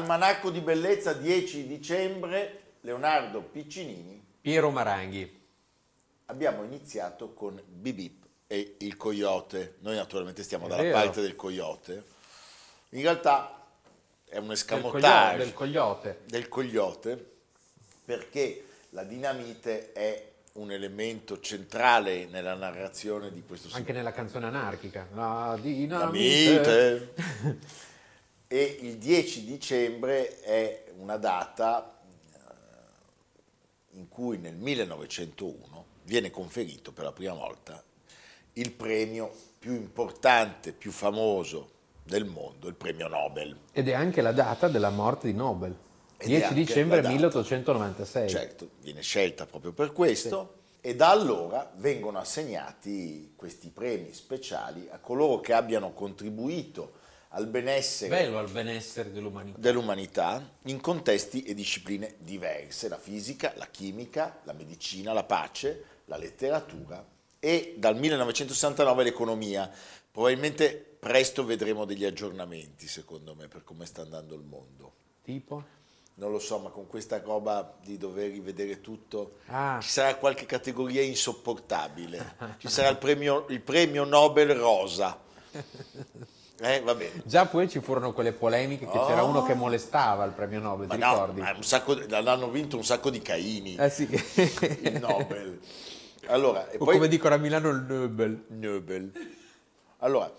Almanacco di bellezza 10 dicembre, Leonardo Piccinini. Piero Maranghi. Abbiamo iniziato con Bibip e il coyote. Noi naturalmente stiamo È dalla vero. parte del coyote. In realtà è un escamotage Del cogliote. del coyote perché la dinamite è un elemento centrale nella narrazione di questo Anche nella canzone anarchica. La Dinamite. dinamite. e il 10 dicembre è una data eh, in cui nel 1901 viene conferito per la prima volta il premio più importante, più famoso del mondo, il premio Nobel. Ed è anche la data della morte di Nobel. Ed è 10 anche dicembre la data. 1896. Certo, viene scelta proprio per questo e da allora vengono assegnati questi premi speciali a coloro che abbiano contribuito al benessere Bello al benessere dell'umanità. dell'umanità in contesti e discipline diverse, la fisica, la chimica, la medicina, la pace, la letteratura e dal 1969 l'economia. Probabilmente presto vedremo degli aggiornamenti, secondo me, per come sta andando il mondo. Tipo? Non lo so, ma con questa roba di dover rivedere tutto, Ah. ci sarà qualche categoria insopportabile. Ci sarà il premio, il premio Nobel rosa. Eh. Già poi ci furono quelle polemiche che c'era Oh. uno che molestava il premio Nobel, Ma ti no, ricordi? ma sacco, l'hanno vinto un sacco di Caini. Eh sì. il Nobel. Allora, o poi come dicono a Milano il Nobel. Nobel. Allora,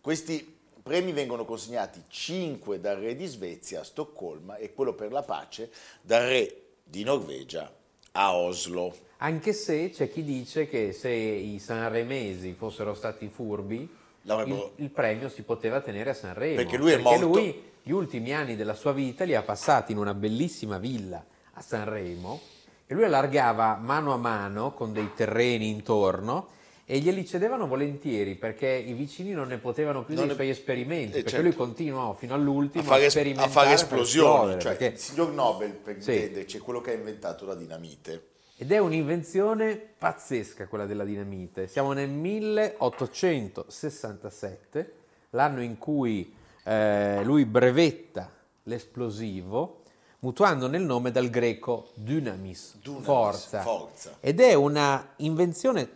questi premi vengono consegnati 5 dal re di Svezia a Stoccolma e quello per la pace dal re di Norvegia a Oslo. Anche se c'è chi dice che se i sanremesi fossero stati furbi, il, il premio si poteva tenere a Sanremo. Perché lui è Perché morto- lui gli ultimi anni della sua vita li ha passati in una bellissima villa a Sanremo e lui allargava mano a mano con dei terreni intorno e glieli cedevano volentieri perché i vicini non ne potevano più Non dei ne- suoi esperimenti, eh, perché certo. lui continuò fino all'ultimo A fare, sperimentare a fare esplosioni, cioè perché- il signor Nobel, per Sì. intenderci, è quello che ha inventato la dinamite. Ed è un'invenzione pazzesca quella della dinamite. Siamo nel 1867, l'anno in cui eh, lui brevetta l'esplosivo, mutuando nel nome dal greco dynamis, Dunamis, forza. forza. Ed è una invenzione,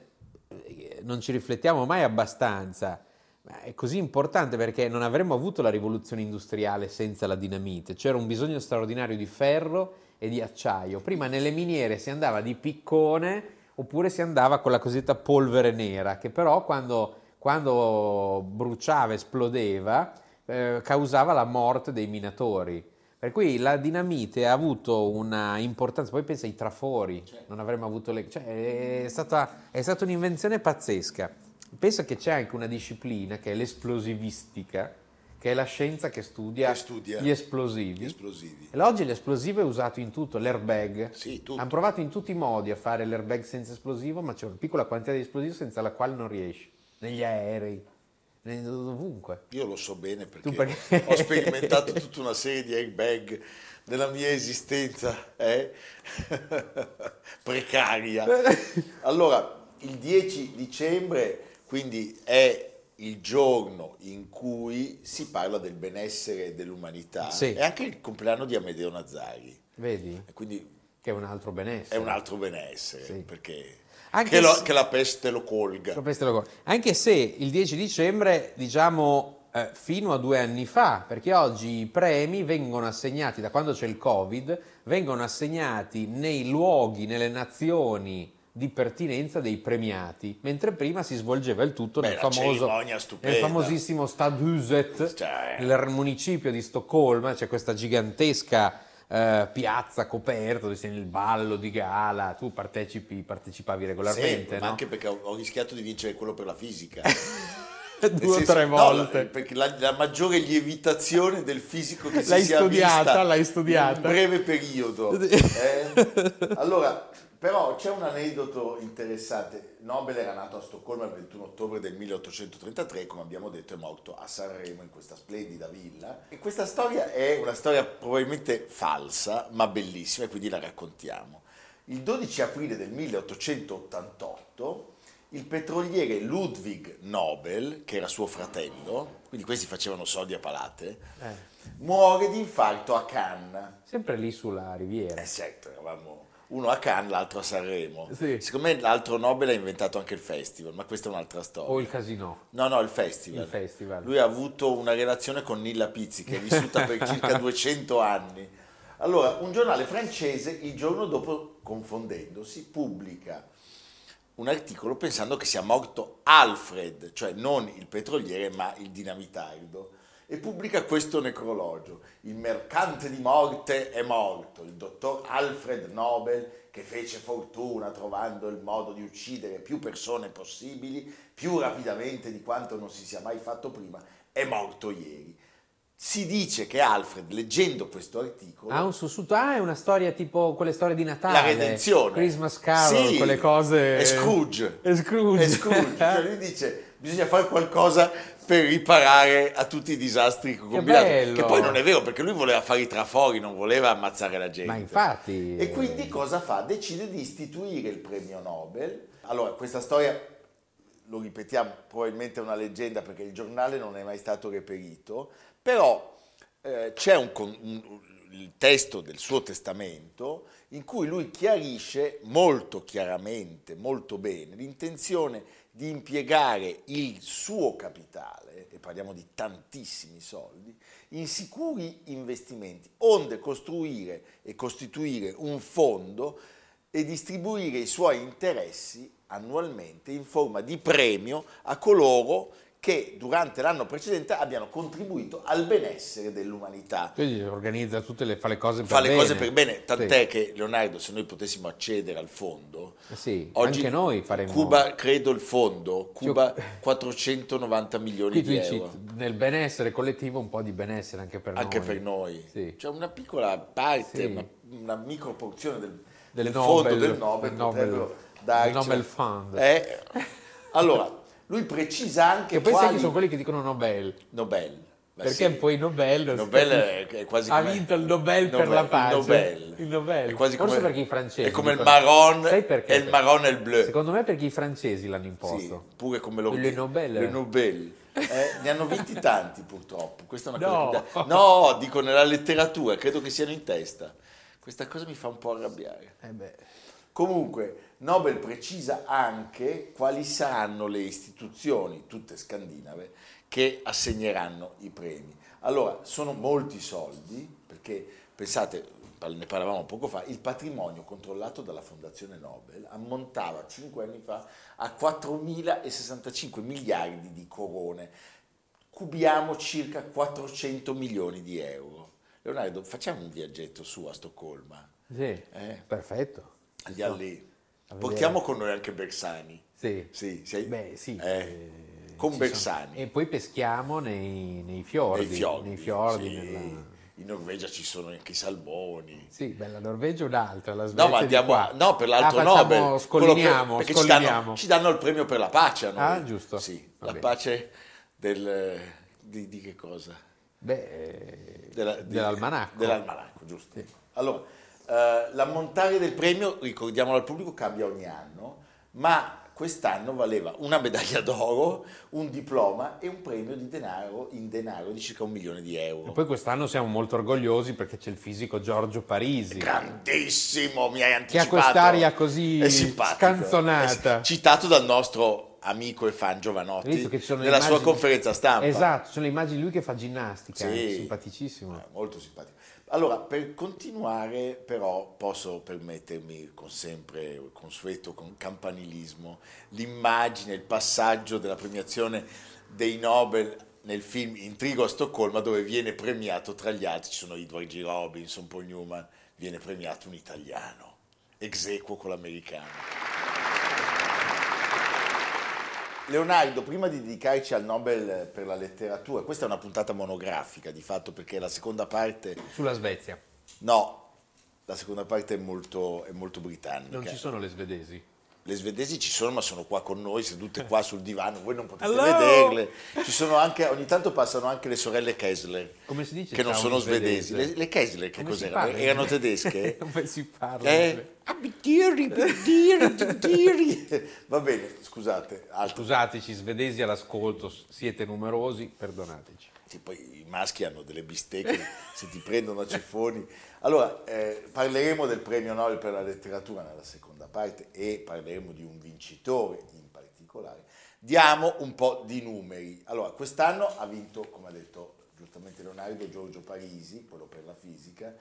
eh, non ci riflettiamo mai abbastanza, ma è così importante perché non avremmo avuto la rivoluzione industriale senza la dinamite. C'era un bisogno straordinario di ferro e di acciaio. Prima nelle miniere si andava di piccone oppure si andava con la cosiddetta polvere nera, che però quando, quando bruciava, esplodeva, eh, causava la morte dei minatori. Per cui la dinamite ha avuto una importanza, poi pensa ai trafori, non avremmo avuto le... cioè è stata, è stata un'invenzione pazzesca. Pensa che c'è anche una disciplina che è l'esplosivistica, che è la scienza che studia, Che studia gli esplosivi. Gli esplosivi. E oggi l'esplosivo è usato in tutto, l'airbag. Sì, tutto. Hanno provato in tutti i modi a fare l'airbag senza esplosivo, ma c'è una piccola quantità di esplosivo senza la quale non riesci. Negli aerei, ovunque. Io lo so bene perché, perché- ho sperimentato tutta una serie di airbag nella mia esistenza eh? precaria. Allora, il 10 dicembre quindi è il giorno in cui si parla del benessere dell'umanità. Sì. È anche il compleanno di Amedeo Nazzari. Vedi? E quindi Che è un altro benessere. è un altro benessere, Sì. perché Anche che, lo- se- che la peste lo colga. Lo peste lo col- Anche se il 10 dicembre, diciamo eh, fino a due anni fa, perché oggi i premi vengono assegnati, da quando c'è il Covid, vengono assegnati nei luoghi, nelle nazioni di pertinenza dei premiati, mentre prima si svolgeva il tutto Beh, nel famoso nel famosissimo Stadhuset, Cioè. nel municipio di Stoccolma, c'è questa gigantesca eh, piazza coperta dove sei nel ballo di gala, tu partecipi, partecipavi regolarmente, Sempre, ma no? anche perché ho, ho rischiato di vincere quello per la fisica. due o tre volte. No, perché la, la, maggiore lievitazione del fisico che l'hai si sia studiata, l'hai studiata. in un breve periodo. Eh? Allora, però c'è un aneddoto interessante. Nobel era nato a Stoccolma il 21 ottobre del 1833, come abbiamo detto è morto a Sanremo in questa splendida villa. E questa storia è una storia probabilmente falsa, ma bellissima, e quindi la raccontiamo. Il 12 aprile del 1888 il petroliere Ludwig Nobel, che era suo fratello, quindi questi facevano soldi a palate, eh. muore di infarto a Cannes. Sempre lì sulla riviera. Eh certo, eravamo uno a Cannes, l'altro a Sanremo. Sì. Secondo me l'altro Nobel ha inventato anche il festival, ma questa è un'altra storia. O il casino. No, no, il festival. Il festival. Lui ha avuto una relazione con Nilla Pizzi, che è vissuta per circa 200 anni. Allora, un giornale francese, il giorno dopo, confondendosi, pubblica un articolo pensando che sia morto Alfred, cioè non il petroliere ma il dinamitardo, e pubblica questo necrologio. Il mercante di morte è morto, il dottor Alfred Nobel che fece fortuna trovando il modo di uccidere più persone possibili, più rapidamente di quanto non si sia mai fatto prima, è morto ieri si dice che Alfred, leggendo questo articolo... Ha un sussulto, ah, è una storia tipo quelle storie di Natale. La redenzione. Christmas Carol, sì, quelle cose... È Scrooge. È Scrooge. È Scrooge. cioè lui dice, bisogna fare qualcosa per riparare a tutti i disastri. Che, che poi non è vero, perché lui voleva fare i trafori, non voleva ammazzare la gente. Ma infatti... E quindi cosa fa? Decide di istituire il premio Nobel. Allora, questa storia lo ripetiamo, probabilmente è una leggenda perché il giornale non è mai stato reperito, però eh, c'è un, un, il testo del suo testamento in cui lui chiarisce molto chiaramente, molto bene, l'intenzione di impiegare il suo capitale, e parliamo di tantissimi soldi, in sicuri investimenti, onde costruire e costituire un fondo e distribuire i suoi interessi annualmente in forma di premio a coloro che durante l'anno precedente abbiano contribuito al benessere dell'umanità. Quindi organizza tutte le, fa le cose per fa bene. le cose per bene, tant'è sì. che Leonardo, se noi potessimo accedere al fondo, eh sì, oggi anche noi faremo. Cuba, credo il fondo, Cuba 490 milioni di euro. Nel benessere collettivo un po' di benessere anche per anche noi. Anche per noi. Sì. Cioè una piccola parte, una, una micro porzione del, del, del Nobel, fondo del Nobel, del Nobel, darci. Nobel Fund. Eh, allora, lui precisa anche e poi quali... sai che sono quelli che dicono Nobel. Nobel. Perché sì. poi Nobel, Nobel è quasi ha vinto il Nobel, Nobel, per la pace. Il Nobel. Il Nobel. È quasi Forse come, perché i francesi. È come il marron e il marron e il bleu. Secondo me perché i francesi l'hanno imposto. Sì, pure come lo Le Nobel. Le Nobel. Eh, ne hanno vinti tanti purtroppo. Questa è una no. cosa che... no, dico nella letteratura, credo che siano in testa. Questa cosa mi fa un po' arrabbiare. Eh Comunque, Nobel precisa anche quali saranno le istituzioni, tutte scandinave, che assegneranno i premi. Allora, sono molti soldi, perché pensate, ne parlavamo poco fa, il patrimonio controllato dalla Fondazione Nobel ammontava 5 anni fa a 4.065 miliardi di corone. Cubiamo circa 400 milioni di euro. Leonardo, facciamo un viaggetto su a Stoccolma. Sì, eh? perfetto. Andiamo lì. Portiamo con noi anche Bersani. Sì. Sì, sei... Beh, sì. Eh, eh, con Bersani. Sono... E poi peschiamo nei, nei fiordi. Nei fiordi. Nei fiordi sì. nella... In Norvegia ci sono anche i salmoni. Sì, beh, la Norvegia è un'altra, la Svezia No, ma andiamo, no, per l'altro ah, Nobel. Scolliniamo, per, perché scolliniamo. Ci, danno, ci danno il premio per la pace a noi. Ah, giusto. Sì, Va la bene. pace del... Di, di che cosa? Beh, Della, di, dell'almanacco. Dell'almanacco, giusto. Sì. Allora, eh, l'ammontare del premio, ricordiamolo al pubblico, cambia ogni anno, ma quest'anno valeva una medaglia d'oro, un diploma e un premio di denaro in denaro di circa un milione di euro. E poi quest'anno siamo molto orgogliosi perché c'è il fisico Giorgio Parisi. Grandissimo, mi hai Che anticipato. ha quest'aria così scanzonata. citato dal nostro amico e fan Giovanotti che nella sua immagini- conferenza stampa. Esatto, sono le immagini di lui che fa ginnastica, Sì. è simpaticissimo. Eh, molto simpatico. Allora, per continuare, però, posso permettermi con sempre consueto con campanilismo l'immagine, il passaggio della premiazione dei Nobel nel film Intrigo a Stoccolma, dove viene premiato tra gli altri, ci sono Edward G. Robinson, Paul Newman, viene premiato un italiano, ex con l'americano. Leonardo, prima di dedicarci al Nobel per la letteratura, questa è una puntata monografica di fatto perché la seconda parte... Sulla Svezia. No, la seconda parte è molto, è molto britannica. Non ci sono le svedesi. Le svedesi ci sono, ma sono qua con noi, sedute qua sul divano, voi non potete Hello! vederle. Ci sono anche, ogni tanto passano anche le sorelle Kessler, Come si dice che non sono svedesi. Le, le Kessler che Come cos'erano? Erano tedesche? Come si parla? Eh? Bidiri, bidiri, bidiri. Va bene, scusate, altro. Scusateci, svedesi all'ascolto, siete numerosi, perdonateci. Sì, poi i maschi hanno delle bistecche, se ti prendono a ceffoni. Allora, eh, parleremo del premio Nobel per la letteratura nella seconda parte e parleremo di un vincitore in particolare. Diamo un po' di numeri. Allora, quest'anno ha vinto, come ha detto giustamente Leonardo, Giorgio Parisi, quello per la fisica,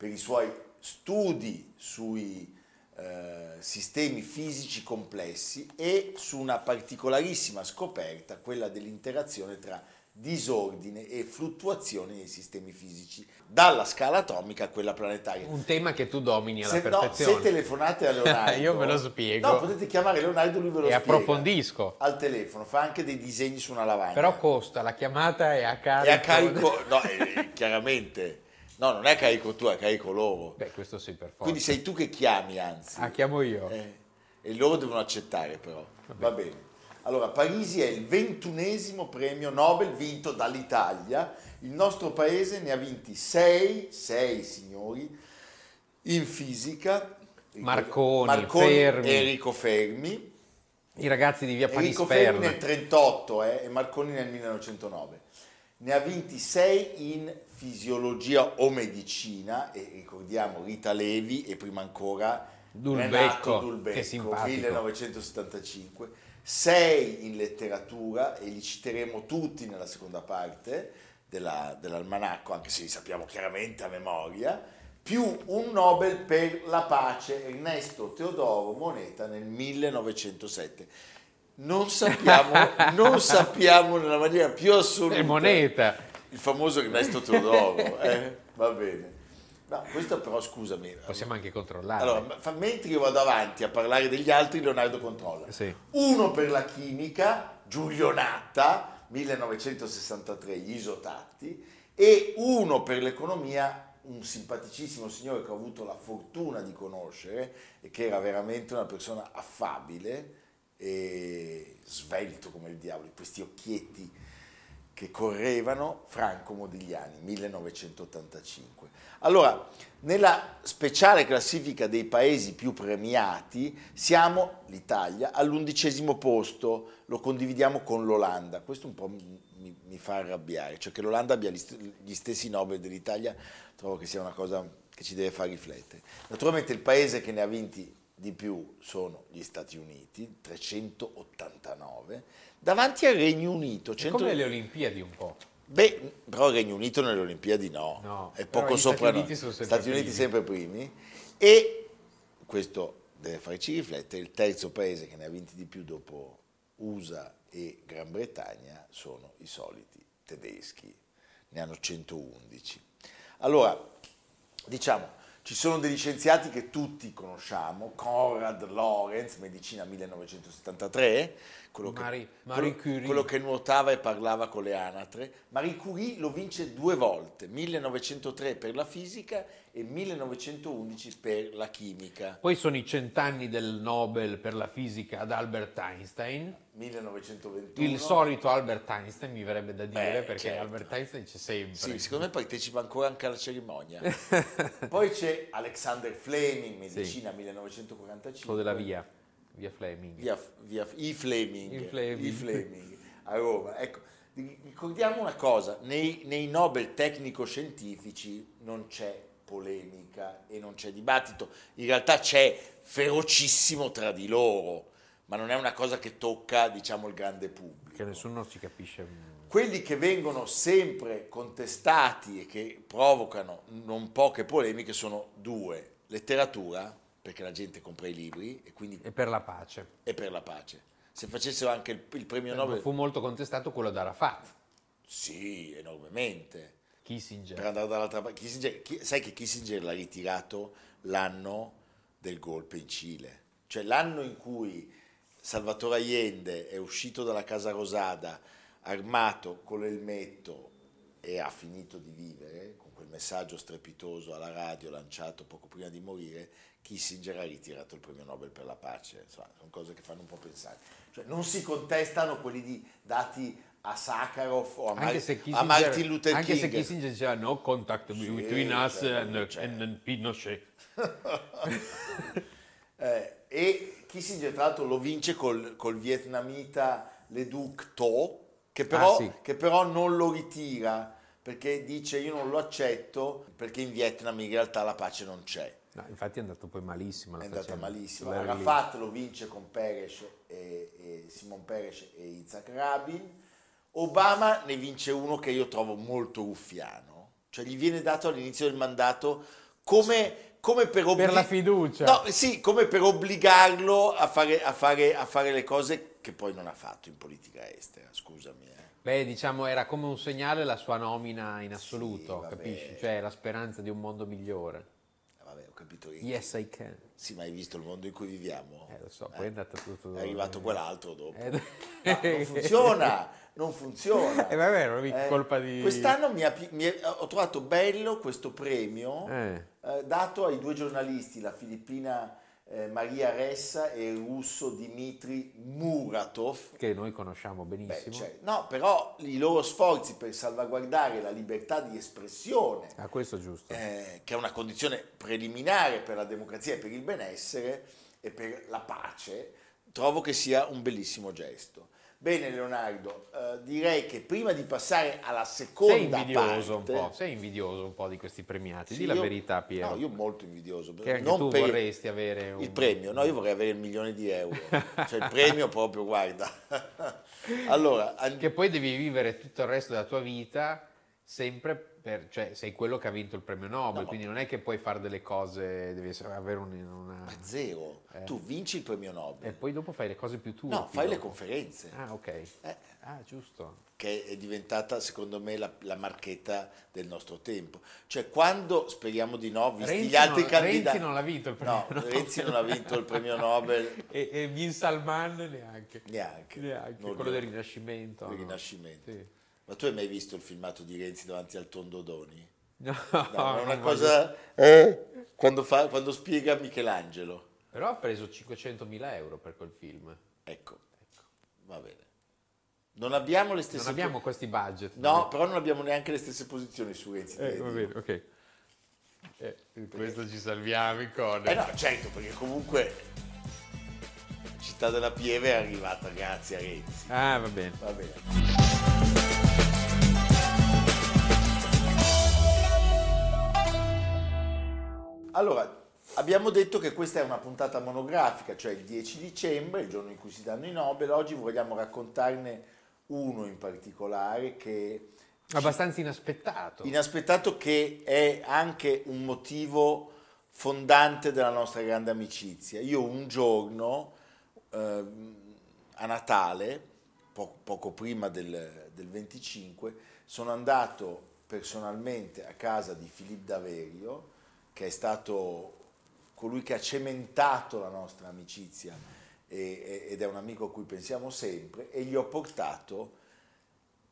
per i suoi studi sui eh, sistemi fisici complessi e su una particolarissima scoperta, quella dell'interazione tra disordine e fluttuazioni nei sistemi fisici, dalla scala atomica a quella planetaria. Un tema che tu domini alla Se, no, perfezione. se telefonate a Leonardo, Io ve lo spiego. No, potete chiamare Leonardo, lui ve lo E spiega. approfondisco. Al telefono, fa anche dei disegni su una lavagna. Però costa, la chiamata è a carico. è a carico, no, eh, chiaramente, no, non è carico tu, è carico loro. Beh, questo sì, per forza. Quindi sei tu che chiami, anzi. Ah, chiamo io. Eh, e loro devono accettare però. Va bene. Allora, Parisi è il ventunesimo premio Nobel vinto dall'Italia. Il nostro paese ne ha vinti sei, sei signori, in fisica. Marconi, Fermi. e Enrico Fermi. I ragazzi di via Enrico Fermi Panisperna. nel 38 eh, e Marconi nel 1909. Ne ha vinti sei in fisiologia o medicina, e ricordiamo Rita Levi e prima ancora Dulbecco, Dulbecco, simpatico. 1975, sei in letteratura e li citeremo tutti nella seconda parte della- dell'almanacco, anche se li sappiamo chiaramente a memoria, più un Nobel per la pace, Ernesto Teodoro Moneta nel 1907. Non sappiamo, non sappiamo nella maniera più assoluta E moneta. il famoso Ernesto Teodoro, eh? va bene. No, questo però scusami. Possiamo anche controllare. Allora, mentre io vado avanti a parlare degli altri, Leonardo controlla. Sì. Uno per la chimica, Giulio Natta, 1963, gli isotatti, e uno per l'economia, un simpaticissimo signore che ho avuto la fortuna di conoscere e che era veramente una persona affabile e svelto come il diavolo, questi occhietti che correvano, Franco Modigliani, 1985. Allora, nella speciale classifica dei paesi più premiati siamo, l'Italia, all'undicesimo posto, lo condividiamo con l'Olanda. Questo un po' mi, mi- fa arrabbiare, cioè che l'Olanda abbia gli stessi Nobel dell'Italia, trovo che sia una cosa che ci deve far riflettere. Naturalmente il paese che ne ha vinti di più sono gli Stati Uniti, 389, davanti al Regno Unito. È 100 come le Olimpiadi un po'. Beh, però il Regno Unito nelle Olimpiadi no, No, è poco sopra Stati noi. Uniti sono sempre Stati Uniti primi. sempre primi e questo deve farci riflettere, il terzo paese che ne ha vinti di più dopo USA e Gran Bretagna sono i soliti tedeschi, ne hanno 111. Allora, diciamo, ci sono degli scienziati che tutti conosciamo, Konrad Lorenz, medicina 1973, quello che, Marie- Marie quello- quello che nuotava e parlava con le anatre. Marie Curie lo vince due volte, 1903 per la fisica e 1911 per la chimica. Poi sono i cent'anni del Nobel per la fisica ad Albert Einstein. 1921. Il solito Albert Einstein mi verrebbe da dire Beh, perché certo. Albert Einstein c'è sempre. Sì, secondo me partecipa ancora anche alla cerimonia. Poi c'è Alexander Fleming, medicina 1945. Quello della via, via Fleming. via, via i Fleming, I Fleming. i Fleming, a Roma. Ecco, ricordiamo una cosa, nei, nei Nobel tecnico-scientifici non c'è polemica e non c'è dibattito, in realtà c'è ferocissimo tra di loro, ma non è una cosa che tocca, diciamo, il grande pubblico. Che nessuno ci capisce. mm, Quelli che vengono sempre contestati e che provocano non poche polemiche sono due, letteratura, perché la gente compra i libri e quindi E per la pace. e per la pace. Se facessero anche il, il premio Nobel, Fu molto contestato quello da Arafat, sì, enormemente. Per Kissinger. andare dall'altra parte, Kissinger- chi- sai che Kissinger l'ha ritirato l'anno del golpe in Cile, cioè l'anno in cui Salvatore Allende è uscito dalla Casa Rosada armato con l'elmetto e ha finito di vivere, con quel messaggio strepitoso alla radio lanciato poco prima di morire, Kissinger ha ritirato il premio Nobel per la pace. Insomma, sono cose che fanno un po' pensare. Cioè, non si contestano quelli di, dati a Sakharov o a, Mar- a Martin Luther King. Anche se Kissinger diceva no contact Sì, between us cioè, and, cioè. and Pinochet. Eh, e Kissinger tra l'altro lo vince col, col vietnamita Le Duc Tho, che però, Ah, sì. che però non lo ritira perché dice io non lo accetto perché in Vietnam in realtà la pace non c'è. No, infatti è andato poi malissimo. È andata malissimo. Arafat lo vince con Peres e, e Simon Peres e Isaac Rabin. Obama ne vince uno che io trovo molto ruffiano, cioè gli viene dato all'inizio del mandato come, come per, obbli- Per la fiducia. No, sì, come per obbligarlo a fare, a, fare, a fare le cose che poi non ha fatto in politica estera, scusami. eh. Beh, diciamo, era come un segnale la sua nomina in assoluto, vabbè. capisci? Cioè la speranza di un mondo migliore. Eh, Vabbè, ho capito io. Yes, I can. Sì, ma hai visto il mondo in cui viviamo? Eh, lo so, poi è andato tutto... È arrivato quell'altro dopo. Eh, No, non funziona, non funziona. Eh, vabbè, non è Eh, colpa di... Quest'anno mi ha mi è- ho trovato bello questo premio Eh. eh, dato ai due giornalisti, la filippina eh, Maria Ressa e il russo Dmitry Muratov. Che noi conosciamo Beh, benissimo. cioè, no, però i loro sforzi per salvaguardare la libertà di espressione, Ah, eh, che è una condizione preliminare per la democrazia e per il benessere e per la pace, trovo che sia un bellissimo gesto. Bene Leonardo, eh, direi che prima di passare alla sei seconda invidioso parte, un po', sei invidioso un po' di questi premiati. Sì, di la io- verità, Piero. No, io molto invidioso. Che anche non tu per vorresti avere un... il premio, no, io vorrei avere il milione di euro. Cioè il premio proprio, guarda. allora, Che poi devi vivere tutto il resto della tua vita sempre per... Cioè, sei quello che ha vinto il premio Nobel, No. quindi non è che puoi fare delle cose, devi essere- avere un- una... zero, tu vinci il premio E Nobel. poi dopo fai le cose più tue. No, fai le dopo. conferenze. Ah, ok. Eh, Ah, giusto. che è diventata secondo me la, la marchetta del nostro tempo. Cioè quando, speriamo di no, visti Renzi gli altri non- candidati... Renzi non l'ha vinto il premio No, Nobel. Renzi non ha vinto il premio Nobel E, e Bin Salman neanche. neanche. Neanche. Quello del Rinascimento. del no? Rinascimento. Sì. Ma tu hai mai visto il filmato di Renzi davanti al Tondodoni? No, No, è una cosa... Eh? Quando, fa- quando spiega Michelangelo. Però ha preso 500.000 euro per quel film. Ecco, va bene. Non abbiamo le stesse... Non abbiamo questi budget. No, però non abbiamo neanche le stesse posizioni su Renzi. Eh, va bene, ok. Eh, questo ci salviamo in code. Eh no, certo, perché comunque Città della Pieve è arrivata grazie a Renzi. Ah, va bene. Va bene. Allora, abbiamo detto che questa è una puntata monografica, cioè il 10 dicembre, il giorno in cui si danno i Nobel. Oggi vogliamo raccontarne uno in particolare che Abbastanza inaspettato. inaspettato che è anche un motivo fondante della nostra grande amicizia. Io un giorno ehm, a Natale, po- poco prima del, del 25, sono andato personalmente a casa di Filippo Daverio, che è stato colui che ha cementato la nostra amicizia e- ed è un amico a cui pensiamo sempre, e gli ho portato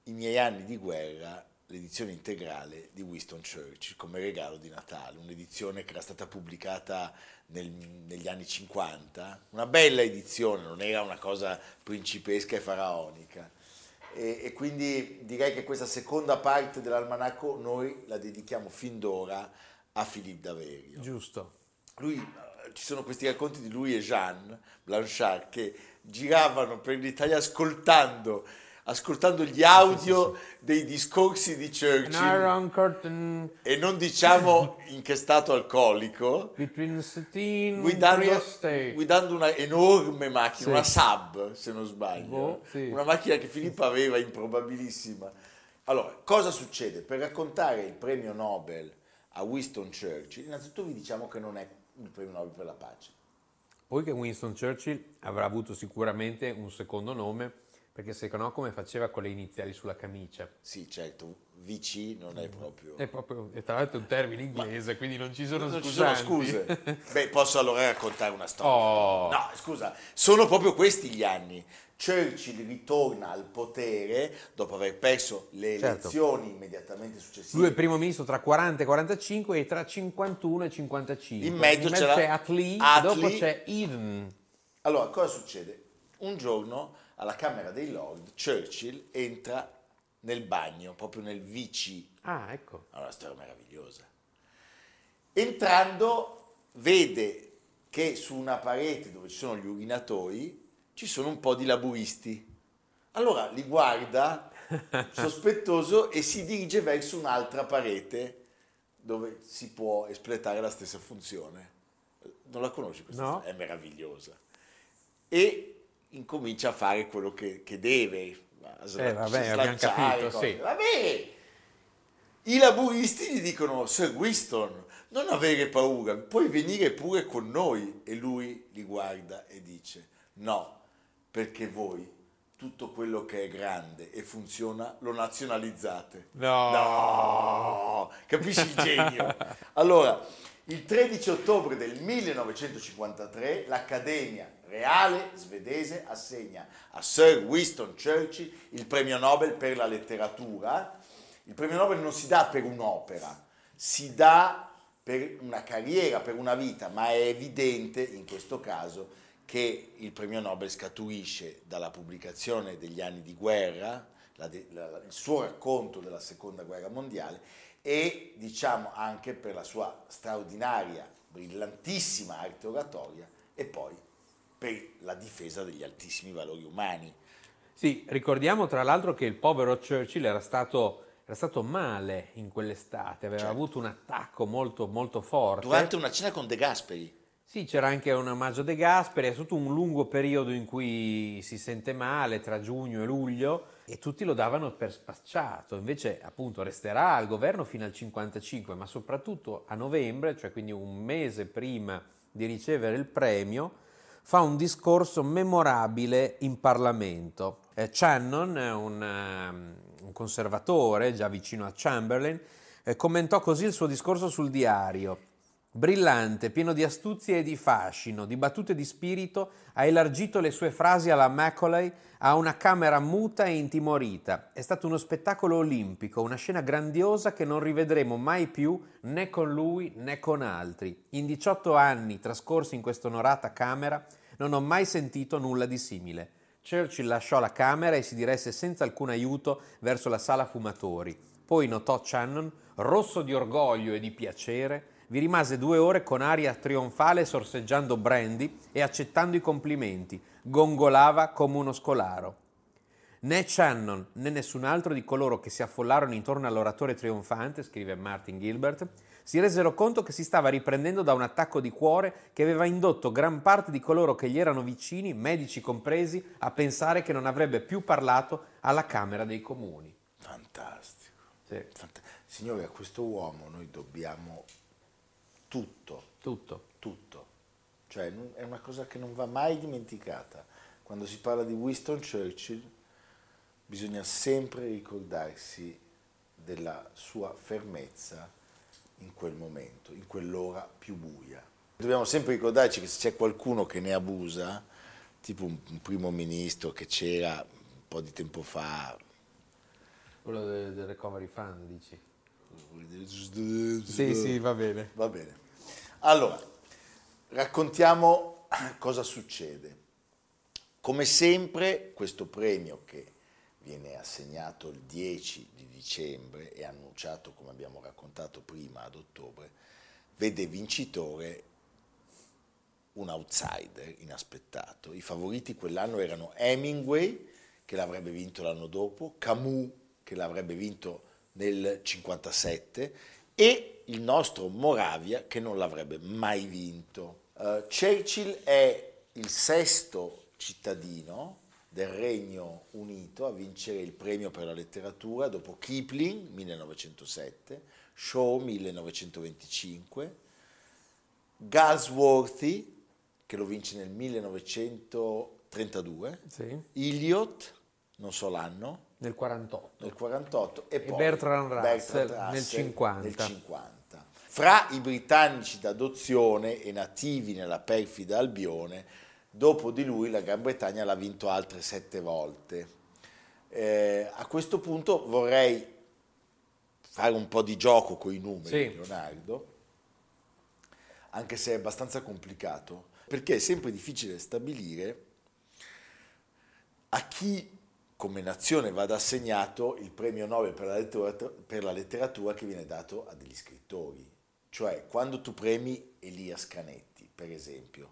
i miei anni di guerra, l'edizione integrale di Winston Churchill come regalo di Natale, un'edizione che era stata pubblicata nel- negli anni 50, una bella edizione, non era una cosa principesca e faraonica. E, e quindi direi che questa seconda parte dell'almanacco noi la dedichiamo fin d'ora a Philippe Daverio Giusto. lui, eh, ci sono questi racconti di lui e Jeanne Blanchard che giravano per l'Italia ascoltando, ascoltando gli audio dei discorsi di Churchill e non diciamo in che stato alcolico, guidando, guidando una enorme macchina, Sì. una Saab se non sbaglio, sì. una macchina che Filippo aveva improbabilissima. Allora, cosa succede? Per raccontare il premio Nobel a Winston Churchill, innanzitutto vi diciamo che non è il premio Nobel per la pace. Poi che Winston Churchill avrà avuto sicuramente un secondo nome Perché se no come faceva con le iniziali sulla camicia? Sì, certo, VC non è proprio... È proprio, e tra l'altro è un termine inglese, quindi non ci sono Non ci sono scusanti. scuse. Beh, posso allora raccontare una storia. Oh. No, scusa, sono proprio questi gli anni. Churchill ritorna al potere dopo aver perso le Certo. elezioni immediatamente successive. Lui è primo ministro tra 40 e 45 e tra 51 e 55. In mezzo c'era c'è Attlee, Attlee. dopo c'è Eden. Allora, cosa succede? Un giorno alla Camera dei Lord Churchill entra nel bagno, proprio nel VC. Ah, ecco. È una storia meravigliosa. Entrando vede che su una parete dove ci sono gli urinatori ci sono un po' di laburisti. Allora li guarda sospettoso e si dirige verso un'altra parete dove si può espletare la stessa funzione. Non la conosci questa No. È meravigliosa. E incomincia a fare quello che, che deve. Eh, vabbè, abbiamo capito, cose. sì. Vabbè, i laburisti gli dicono, Sir Winston, non avere paura, puoi venire pure con noi. E lui li guarda e dice, no, perché voi tutto quello che è grande e funziona lo nazionalizzate. No. No, capisci il genio? Allora, il 13 ottobre del 1953 l'Accademia Reale svedese assegna a Sir Winston Churchill il premio Nobel per la letteratura. Il premio Nobel non si dà per un'opera, si dà per una carriera, per una vita, ma è evidente in questo caso che il premio Nobel scaturisce dalla pubblicazione degli anni di guerra, la de- la- il suo racconto della seconda guerra mondiale e diciamo anche per la sua straordinaria, brillantissima arte oratoria e poi per la difesa degli altissimi valori umani. Sì, ricordiamo tra l'altro che il povero Churchill era stato, era stato male in quell'estate, aveva Certo. avuto un attacco molto, molto forte. Durante una cena con De Gasperi, Sì, c'era anche un omaggio De Gasperi, è stato un lungo periodo in cui si sente male, tra giugno e luglio, e tutti lo davano per spacciato. Invece, appunto, resterà al governo fino al 55, ma soprattutto a novembre, cioè quindi un mese prima di ricevere il premio, fa un discorso memorabile in Parlamento. Eh, Channon, un, ehm, un conservatore già vicino a Chamberlain, eh, commentò così il suo discorso sul diario. Brillante, pieno di astuzia e di fascino, di battute di spirito, ha elargito le sue frasi alla Macaulay a una camera muta e intimorita. È stato uno spettacolo olimpico, una scena grandiosa che non rivedremo mai più né con lui né con altri. In 18 anni trascorsi in questa onorata camera non ho mai sentito nulla di simile. Churchill lasciò la camera e si diresse senza alcun aiuto verso la sala fumatori. Poi notò Channon, rosso di orgoglio e di piacere, vi rimase due ore con aria trionfale sorseggiando brandy e accettando i complimenti. Gongolava come uno scolaro. Né Shannon né nessun altro di coloro che si affollarono intorno all'oratore trionfante, scrive Martin Gilbert, si resero conto che si stava riprendendo da un attacco di cuore che aveva indotto gran parte di coloro che gli erano vicini, medici compresi, a pensare che non avrebbe più parlato alla Camera dei Comuni. fantastico. Sì, Fant- Signore, a questo uomo noi dobbiamo tutto, tutto. tutto. Cioè, è una cosa che non va mai dimenticata. Quando si parla di Winston Churchill bisogna sempre ricordarsi della sua fermezza in quel momento, in quell'ora più buia. Dobbiamo sempre ricordarci che se c'è qualcuno che ne abusa, tipo un, un primo ministro che c'era un po' di tempo fa, Quello del, del Recovery Fund, dici? Sì, sì, va bene. Va bene. Allora, raccontiamo cosa succede. Come sempre, questo premio che viene assegnato il 10 di dicembre e annunciato, come abbiamo raccontato prima, ad ottobre, vede vincitore un outsider inaspettato. I favoriti quell'anno erano Hemingway, che l'avrebbe vinto l'anno dopo, Camus, che l'avrebbe vinto nel 57, e il nostro Moravia, che non l'avrebbe mai vinto. Eh, Churchill è il sesto cittadino del Regno Unito a vincere il premio per la letteratura dopo Kipling 1907, Shaw 1925, Galsworthy che lo vince nel 1932, Sì. Eliot non so l'anno, nel 48. nel 48 e, E poi Bertrand Russell Bertrand nel Russell 50. nel 50. Fra i britannici d'adozione e nativi nella perfida Albione, dopo di lui la Gran Bretagna l'ha vinto altre sette volte. Eh, a questo punto vorrei fare un po' di gioco con i numeri, Sì. Leonardo, anche se è abbastanza complicato, perché è sempre difficile stabilire a chi come nazione vada assegnato il premio Nobel per la letteratura, per la letteratura che viene dato a degli scrittori. Cioè, quando tu premi Elias Canetti, per esempio,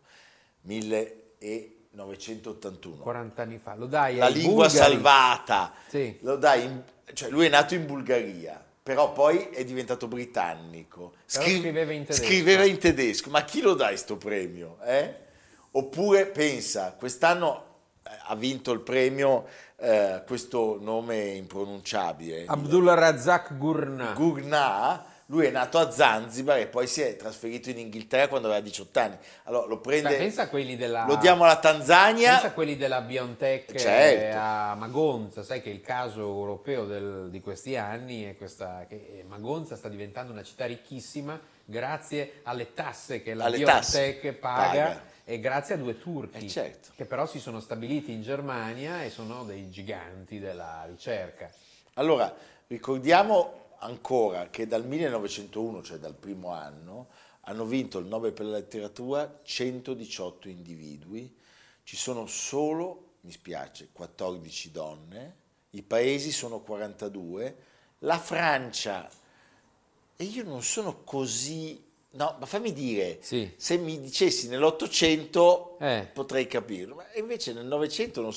1981, 40 anni fa. Lo dai la lingua bulgari. salvata, Sì. lo dai in- cioè lui è nato in Bulgaria, però poi è diventato britannico. Però scriveva in tedesco. scriveva in tedesco. Ma chi lo dà sto premio? eh? Oppure pensa, quest'anno eh, ha vinto il premio eh, questo nome impronunciabile, Abdullah Razak Gurnah. Gugna, lui è nato a Zanzibar e poi si è trasferito in Inghilterra quando aveva 18 anni. Allora lo prende, Cioè, pensa a quelli della... lo diamo alla Tanzania. Pensa a quelli della BioNTech eh, Certo. a Magonza, sai che il caso europeo del- di questi anni è questa, che Magonza sta diventando una città ricchissima grazie alle tasse che la Alle BioNTech paga, Paga. E grazie a due turchi Eh, certo. che però si sono stabiliti in Germania e sono dei giganti della ricerca. Allora, ricordiamo ancora che dal 1901, cioè dal primo anno, hanno vinto il Nobel per la letteratura 118 individui, ci sono solo, mi spiace, 14 donne, i paesi sono 42, la Francia, e io non sono così... No, ma fammi dire, Sì. se mi dicessi nell'Ottocento Eh. potrei capirlo, ma invece nel Novecento non,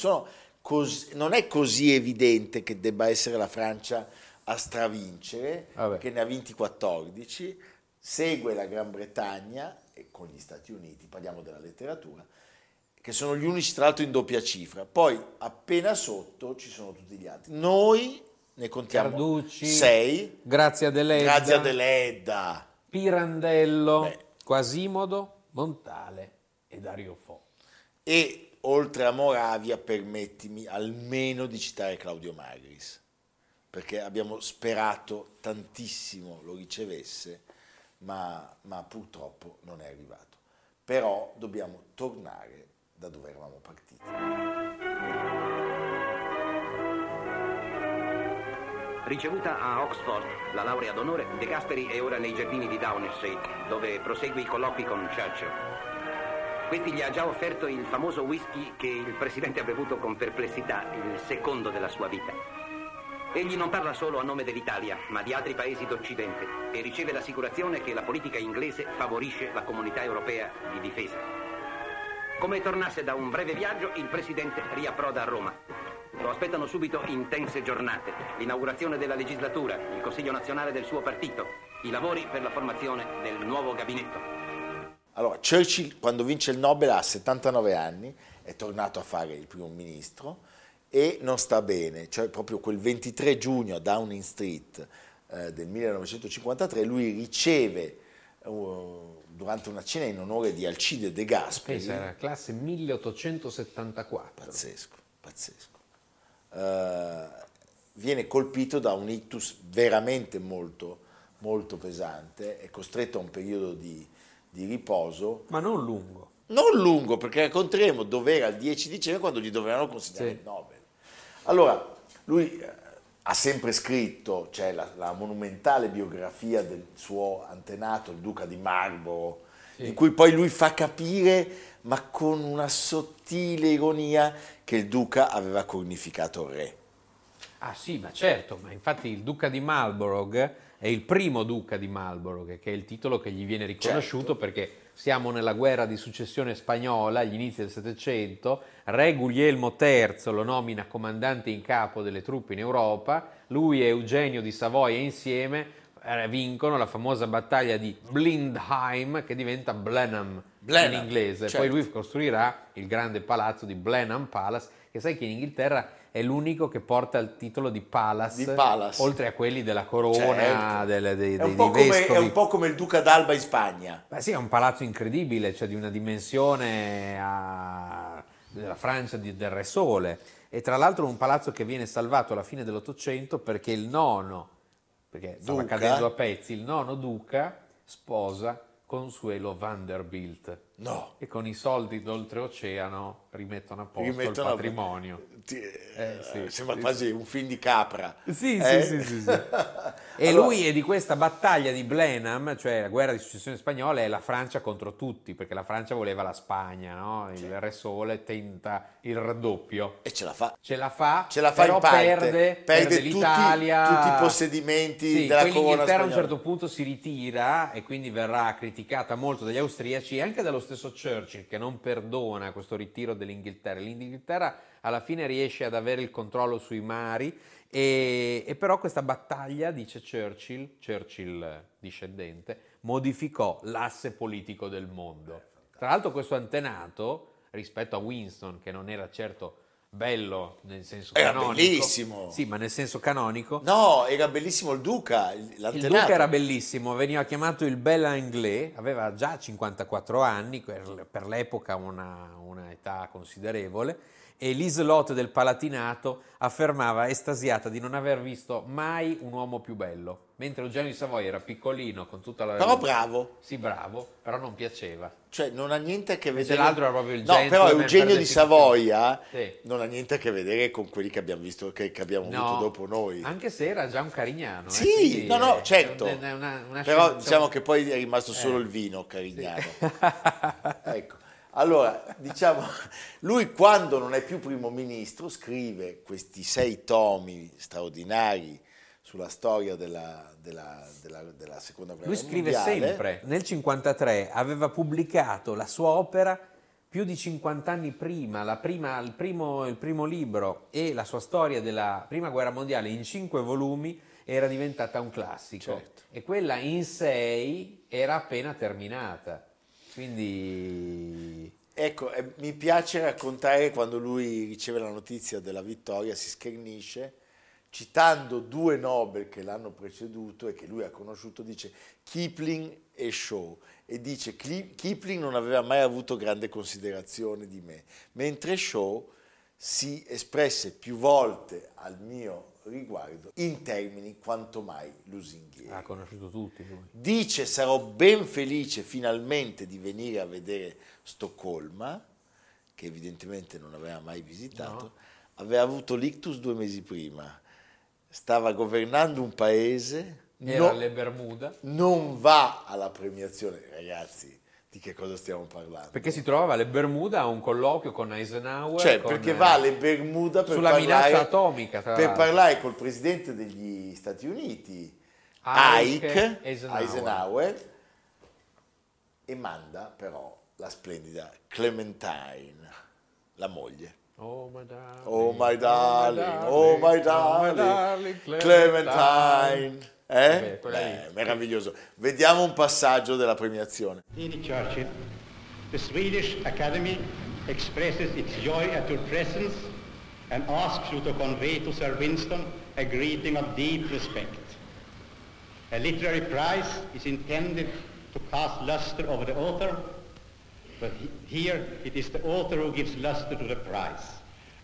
non è così evidente che debba essere la Francia a stravincere, Vabbè. che ne ha vinti 14, segue la Gran Bretagna e con gli Stati Uniti, parliamo della letteratura, che sono gli unici tra l'altro in doppia cifra. Poi appena sotto ci sono tutti gli altri. Noi ne contiamo Carducci, 6, Grazie a Deledda, grazie a Deledda. Pirandello, Beh. Quasimodo, Montale e Dario Fo. E oltre a Moravia, permettimi almeno di citare Claudio Magris, perché abbiamo sperato tantissimo lo ricevesse, ma, ma purtroppo non è arrivato. Però dobbiamo tornare da dove eravamo partiti. Ricevuta a Oxford la laurea d'onore, De Gasperi è ora nei giardini di Street, dove prosegue i colloqui con Churchill. Questi gli ha già offerto il famoso whisky che il presidente ha bevuto con perplessità, il secondo della sua vita. Egli non parla solo a nome dell'Italia, ma di altri paesi d'Occidente e riceve l'assicurazione che la politica inglese favorisce la comunità europea di difesa. Come tornasse da un breve viaggio, il presidente riapproda a Roma. Lo aspettano subito intense giornate, l'inaugurazione della legislatura, il Consiglio nazionale del suo partito, i lavori per la formazione del nuovo gabinetto. Allora, Churchill quando vince il Nobel ha 79 anni, è tornato a fare il primo ministro e non sta bene, cioè proprio quel 23 giugno a Downing Street eh, del 1953 lui riceve eh, durante una cena in onore di Alcide De Gasperi, Pensa, era classe 1874. pazzesco, pazzesco, eh, viene colpito da un ictus veramente molto, molto pesante, è costretto a un periodo di, di riposo, Ma non lungo. non lungo, perché racconteremo dove era il 10 dicembre quando gli dovevano considerare Sì. il Nobel. Allora, lui eh, ha sempre scritto, c'è la, la monumentale biografia del suo antenato, il duca di Marlborough, Sì. in cui poi lui fa capire, ma con una sottile ironia, che il duca aveva cornificato il re. Ah sì, ma certo, ma infatti il duca di Marlborough è il primo duca di Marlborough, che è il titolo che gli viene riconosciuto Certo. perché siamo nella guerra di successione spagnola, agli inizi del Settecento, re Guglielmo III lo nomina comandante in capo delle truppe in Europa, lui e Eugenio di Savoia insieme vincono la famosa battaglia di Blindheim che diventa Blenheim, Blenheim, in inglese, certo. poi lui costruirà il grande palazzo di Blenheim Palace, che sai che in Inghilterra è l'unico che porta il titolo di Palace, Di Palace. oltre a quelli della corona, Certo. delle- dei, È un, po dei come, è un po' come il duca d'Alba in Spagna. Beh, sì, è un palazzo incredibile, cioè di una dimensione a- della Francia di, del Re Sole. E tra l'altro un palazzo che viene salvato alla fine dell'Ottocento perché il nono, perché stava Duca? cadendo a pezzi, il nono duca sposa Consuelo Vanderbilt. No. E con i soldi d'oltreoceano rimettono a posto Rimettono a- il patrimonio. Ti- Eh, sì, sembra sì, quasi un film di capra. Sì, Eh? sì, sì, sì. E Allora- lui è di questa battaglia di Blenheim, cioè la guerra di successione spagnola, è la Francia contro tutti, perché la Francia voleva la Spagna, no? Il Re Sole tenta il raddoppio. E ce la fa. Ce la fa, Ce la fa però perde, Perde tutti- l'Italia. tutti i possedimenti Sì, della corona l'Inghilterra a un spagnola. certo punto si ritira e quindi verrà criticata molto dagli austriaci e anche dallo stesso Churchill che non perdona questo ritiro dell'Inghilterra. L'Inghilterra alla fine riesce ad avere il controllo sui mari e, e però questa battaglia, dice Churchill, Churchill eh, discendente, modificò l'asse politico del mondo. Tra l'altro questo antenato rispetto a Winston che non era certo bello nel senso Era canonico. bellissimo. Sì, ma nel senso canonico. No, era bellissimo il Duca, il- Il l'antenato. Duca era bellissimo, veniva chiamato il Bel Anglais, aveva già 54 anni, per per l'epoca una, una età considerevole, e l'Islot del Palatinato affermava estasiata di non aver visto mai un uomo più bello, mentre Eugenio di Savoia era piccolino con tutta la... Però bravo, Sì, bravo, però non piaceva. cioè non ha niente a che vedere... l'altro era proprio il No, però Eugenio di. Savoia Sì. non ha niente a che vedere con quelli che abbiamo visto, che, che abbiamo No, avuto dopo noi. Anche se era già un carignano. eh, Sì, quindi no, no, certo. è una- una- una Però scelta- diciamo che poi è rimasto solo Eh. il vino carignano. ecco. Allora, diciamo, lui quando non è più primo ministro scrive questi sei tomi straordinari sulla storia della, della- della- della seconda guerra Lui scrive mondiale. sempre. Nel 1953 aveva pubblicato la sua opera più di 50 anni prima, la prima- il, primo, il primo libro e la sua storia della prima guerra mondiale in cinque volumi era diventata un classico Certo. e quella in sei era appena terminata. Quindi Ecco, eh, mi piace raccontare quando lui riceve la notizia della vittoria, si schernisce, citando due Nobel che l'hanno preceduto e che lui ha conosciuto, dice Kipling e Shaw. E dice "Kli- Kipling non aveva mai avuto grande considerazione di me, mentre Shaw si espresse più volte al mio riguardo in termini quanto mai lusinghieri. ha conosciuto tutti lui. Dice sarò ben felice finalmente di venire a vedere Stoccolma, che evidentemente non aveva mai visitato, aveva avuto l'ictus due mesi prima, stava governando un paese, Era no- alle Bermuda non va alla premiazione, ragazzi, di che cosa stiamo parlando? perché si trovava alle Bermuda a un colloquio con Eisenhower. Cioè, con, perché va alle Bermuda per sulla parlare, minaccia atomica, per l'altro. parlare col presidente degli Stati Uniti, Ike Ike, Eisenhower. Eisenhower, e manda però la splendida Clementine, la moglie. Oh my darling, Oh my darling, oh my darling, darling, Clementine. Eh? Beh, lì. meraviglioso. Vediamo un passaggio della premiazione. Lady Churchill, the Swedish Academy expresses its joy at your presence and asks you to convey to Sir Winston a greeting of deep respect. A literary prize is intended to cast luster over the author, but he- here it is the author who gives luster to the prize.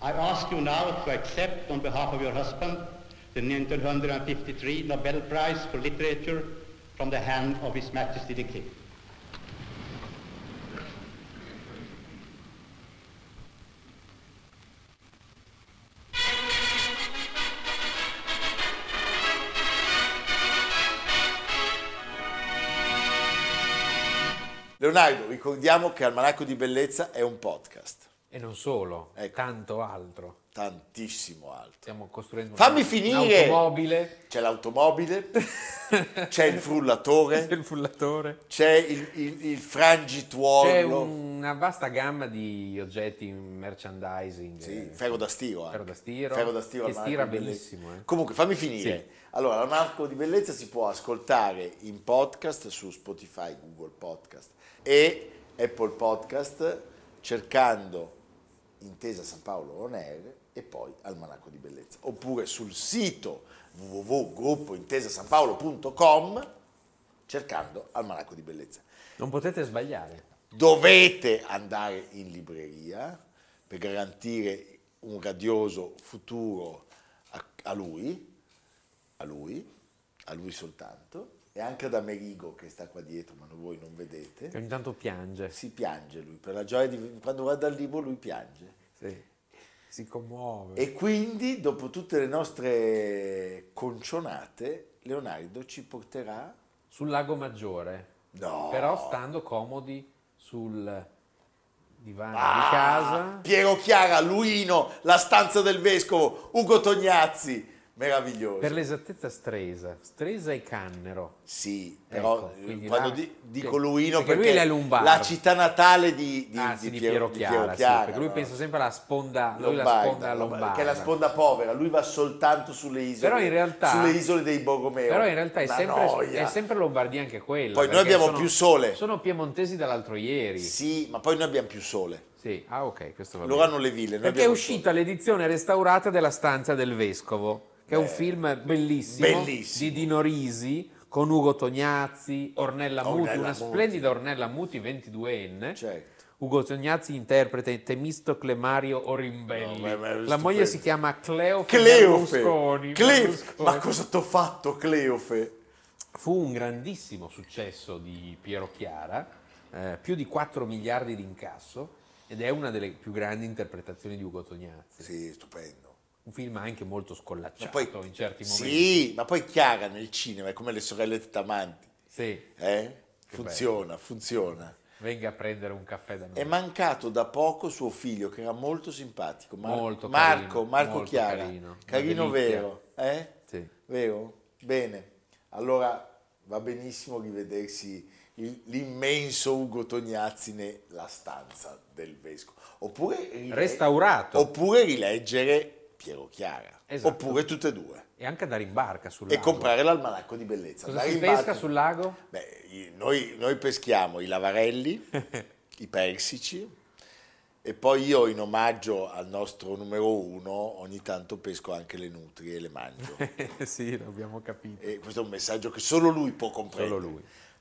I ask you now to accept on behalf of your husband the 1953 Nobel Prize for Literature from the hand of His Majesty the King. Leonardo, ricordiamo che Almanacco di Bellezza è un podcast, E non solo, Ecco. tanto altro. Tantissimo altro. Stiamo costruendo Fammi finire! un'automobile, C'è l'automobile, c'è il c'è frullatore, il frullatore, c'è il, il- il frangituolo, c'è una vasta gamma di oggetti in merchandising. Sì, ferro da stiro. Ferro da stiro, Ferro da stiro che stira benissimo, eh. Comunque, fammi finire. Allora, l'Almanacco di Bellezza si può ascoltare in podcast su Spotify, Google Podcast e Apple Podcast cercando Intesa San Paolo On Air e poi Almanacco di Bellezza. Oppure sul sito www.gruppointesasanpaolo.com cercando Almanacco di Bellezza Non potete sbagliare. dovete andare in libreria per garantire un radioso futuro a, a lui, a lui, a lui soltanto, e anche ad Amerigo che sta qua dietro, ma voi non vedete. Che ogni tanto piange. Si piange lui, per la gioia di... quando guarda il libro lui piange. Sì. Si commuove. E quindi, dopo tutte le nostre concionate, Leonardo ci porterà... Sul lago Maggiore. No. Però stando comodi sul divano Ah, di casa. Piero Chiara, Luino, la stanza del vescovo, Ugo Tognazzi, meraviglioso. Per l'esattezza Stresa. Stresa e Cannero. Sì, però Ecco, quindi eh, quando di- dico che- Luino perché perché, lui è lombardo. la città natale di, di, ah, di sì, di Piero, Piero Chiara, sì, Chiara, perché lui no? pensa sempre alla sponda, lui la Lombarda, sponda lombarda. che è la sponda povera, lui va soltanto sulle isole, Però realtà- sulle isole dei Borromeo. Però in realtà è sempre, è sempre Lombardia anche quella. Poi noi abbiamo sono- più sole. Sono piemontesi dall'altro ieri. Sì, ma poi noi abbiamo più sole. Sì, ah ok, questo va Loro bene. hanno le ville, Perché è uscita l'edizione restaurata della Stanza del Vescovo, che è un film bellissimo, bellissimo. di Dino Risi, con Ugo Tognazzi, Ornella Muti, Ornella una Muti. splendida Ornella Muti, 22enne. Certo. Ugo Tognazzi interpreta Temistocle Mario Orimbelli. No, La moglie si chiama Cleofe Cleofe, Berlusconi. Cleofe. Ma cosa t'ho fatto Cleofe? Fu un grandissimo successo di Piero Chiara, eh, più di 4 miliardi di incasso, ed è una delle più grandi interpretazioni di Ugo Tognazzi. Sì, stupendo. Un film anche molto Ma scollacciato poi, in certi momenti. sì, ma poi Chiara nel cinema è come le sorelle Tamanti, Sì, eh? Funziona, funziona. venga a prendere un caffè da noi. È mancato da poco suo figlio che era molto simpatico, Mar- Molto Marco, carino, Marco molto Chiara, carino, carino vero, eh? Sì. Vero? Bene, allora va benissimo rivedersi l'immenso Ugo Tognazzi nella stanza del vescovo, oppure, rile- Restaurato. oppure rileggere Piero Chiara, Esatto. oppure tutte e due. E anche andare in barca sul E lago. comprare l'almanacco di bellezza. Cosa Andare si pesca barca- sul lago? Beh, noi, noi peschiamo i lavarelli, i persici e poi io in omaggio al nostro numero uno ogni tanto pesco anche le nutrie e le mangio. sì, l'abbiamo capito. e questo è un messaggio che solo lui può comprendere. Solo lui.